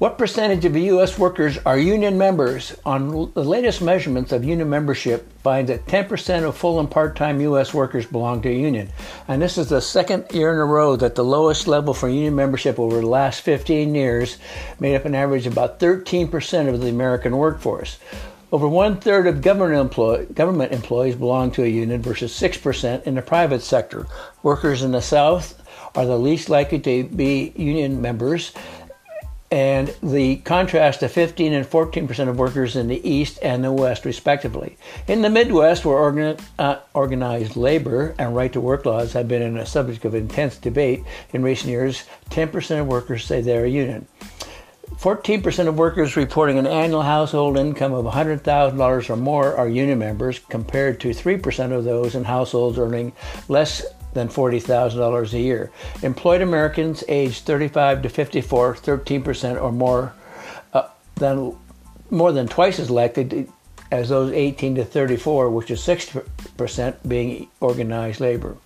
What percentage of U.S. workers are union members? On the latest measurements of union membership, finds that 10% of full and part-time U.S. workers belong to a union, and this is the second year in a row that the lowest level for union membership over the last 15 years made up an average of about 13% of the American workforce. Over one third of government, employ- government employees belong to a union versus 6% in the private sector. Workers in the South are the least likely to be union members and the contrast to 15 and 14 percent of workers in the East and the West, respectively. In the Midwest, where organ, uh, organized labor and right to work laws have been a subject of intense debate in recent years, 10 percent of workers say they're a union. 14% of workers reporting an annual household income of $100,000 or more are union members, compared to 3% of those in households earning less than $40,000 a year. Employed Americans aged 35 to 54, 13% or more uh, than more than twice as likely as those 18 to 34, which is 6% being organized labor.